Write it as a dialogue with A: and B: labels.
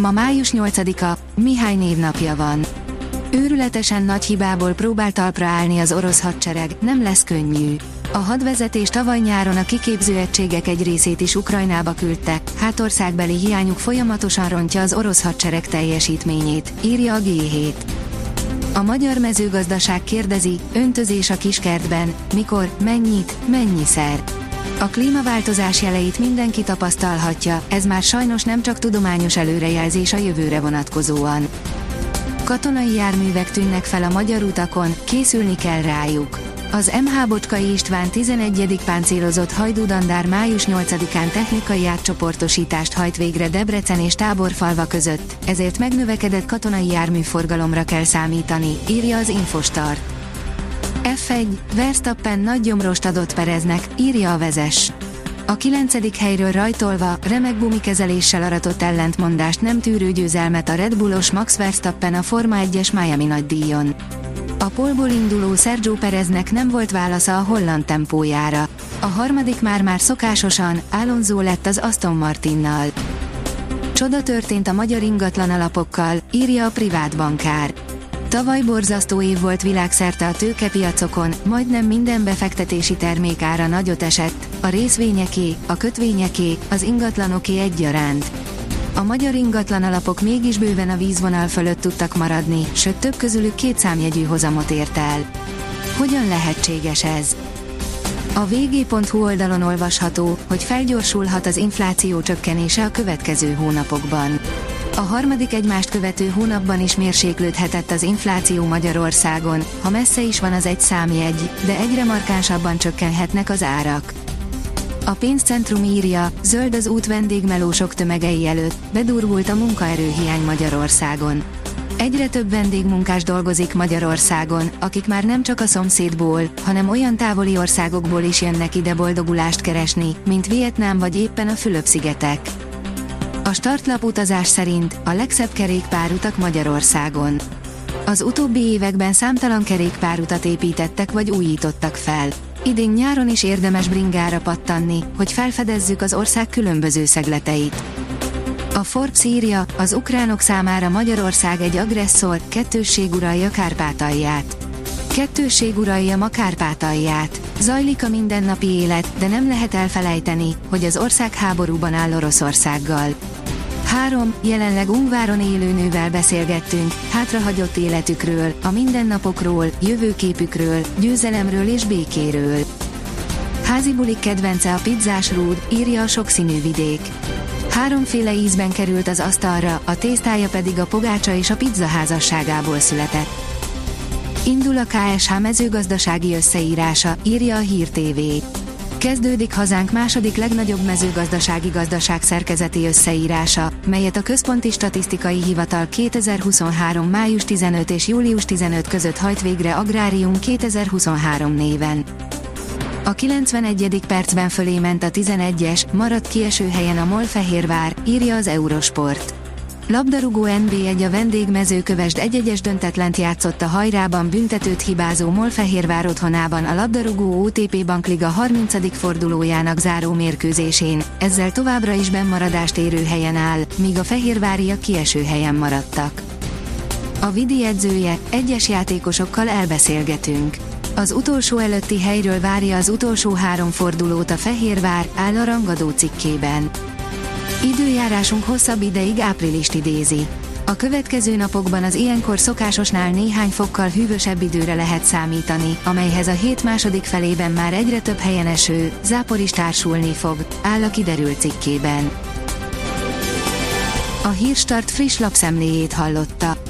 A: Ma május 8-a, Mihály névnapja van. Őrületesen nagy hibából próbál talpra állni az orosz hadsereg, nem lesz könnyű. A hadvezetés tavaly nyáron a kiképző egységek egy részét is Ukrajnába küldte, hátországbeli hiányuk folyamatosan rontja az orosz hadsereg teljesítményét, írja a G7. A magyar mezőgazdaság kérdezi, öntözés a kiskertben, mikor, mennyit, mennyiszer. A klímaváltozás jeleit mindenki tapasztalhatja, ez már sajnos nem csak tudományos előrejelzés a jövőre vonatkozóan. Katonai járművek tűnnek fel a magyar utakon, készülni kell rájuk. Az MH Bocskai István 11. páncélozott hajdúdandár május 8-án technikai átcsoportosítást hajt végre Debrecen és Táborfalva között, ezért megnövekedett katonai járműforgalomra kell számítani, írja az Infostart. F1, Verstappen nagy gyomrost adott Pereznek, írja a vezes. A kilencedik helyről rajtolva, remek bumikezeléssel aratott ellentmondást nem tűrő győzelmet a Red Bullos Max Verstappen a Forma 1-es Miami nagydíjon. A polból induló Sergio Pereznek nem volt válasza a holland tempójára. A harmadik már-már szokásosan, Alonso lett az Aston Martinnal. Csoda történt a magyar ingatlan alapokkal, írja a privát bankár. Tavaly borzasztó év volt világszerte a tőkepiacokon, majdnem minden befektetési termék ára nagyot esett, a részvényeké, a kötvényeké, az ingatlanoké egyaránt. A magyar ingatlan alapok mégis bőven a vízvonal fölött tudtak maradni, sőt több közülük két számjegyű hozamot ért el. Hogyan lehetséges ez? A vg.hu oldalon olvasható, hogy felgyorsulhat az infláció csökkenése a következő hónapokban. A harmadik egymást követő hónapban is mérséklődhetett az infláció Magyarországon, ha messze is van az egy számjegy, de egyre markánsabban csökkenhetnek az árak. A pénzcentrum írja, zöld az út vendégmelósok tömegei előtt, bedurvult a munkaerőhiány Magyarországon. Egyre több vendégmunkás dolgozik Magyarországon, akik már nem csak a szomszédból, hanem olyan távoli országokból is jönnek ide boldogulást keresni, mint Vietnám vagy éppen a Fülöp-szigetek. A startlap utazás szerint a legszebb kerékpárutak Magyarországon. Az utóbbi években számtalan kerékpárutat építettek vagy újítottak fel. Idén nyáron is érdemes bringára pattanni, hogy felfedezzük az ország különböző szegleteit. A Forbes írja, az ukránok számára Magyarország egy agresszor, kettősség uralja Kárpátalját. Kettősség uralja ma Kárpátalját. Zajlik a mindennapi élet, de nem lehet elfelejteni, hogy az ország háborúban áll Oroszországgal. 3. Jelenleg Ungváron élő nővel beszélgettünk, hátrahagyott életükről, a mindennapokról, jövőképükről, győzelemről és békéről. Házi bulik kedvence a pizzás rúd, írja a sokszínű vidék. Háromféle ízben került az asztalra, a tésztája pedig a pogácsa és a pizza házasságából született. Indul a KSH mezőgazdasági összeírása, írja a Hír TV. Kezdődik hazánk második legnagyobb mezőgazdasági gazdaság szerkezeti összeírása, melyet a Központi Statisztikai Hivatal 2023. május 15 és július 15 között hajt végre Agrárium 2023 néven. A 91. percben fölé ment a 11-es, maradt kieső helyen a Molfehérvár, írja az Eurosport. Labdarúgó NB1 a vendégmezőkövesd egyegyes döntetlent játszott a hajrában büntetőt hibázó Molfehérvár otthonában a labdarúgó OTP Bankliga 30. fordulójának záró mérkőzésén, ezzel továbbra is bennmaradást érő helyen áll, míg a fehérváriak kieső helyen maradtak. A Vidi edzője, egyes játékosokkal elbeszélgetünk. Az utolsó előtti helyről várja az utolsó három fordulót a Fehérvár, áll a rangadó cikkében. Időjárásunk hosszabb ideig áprilist idézi. A következő napokban az ilyenkor szokásosnál néhány fokkal hűvösebb időre lehet számítani, amelyhez a hét második felében már egyre több helyen eső, zápor is társulni fog, áll a kiderült cikkében. A Hírstart friss lapszemléjét hallotta.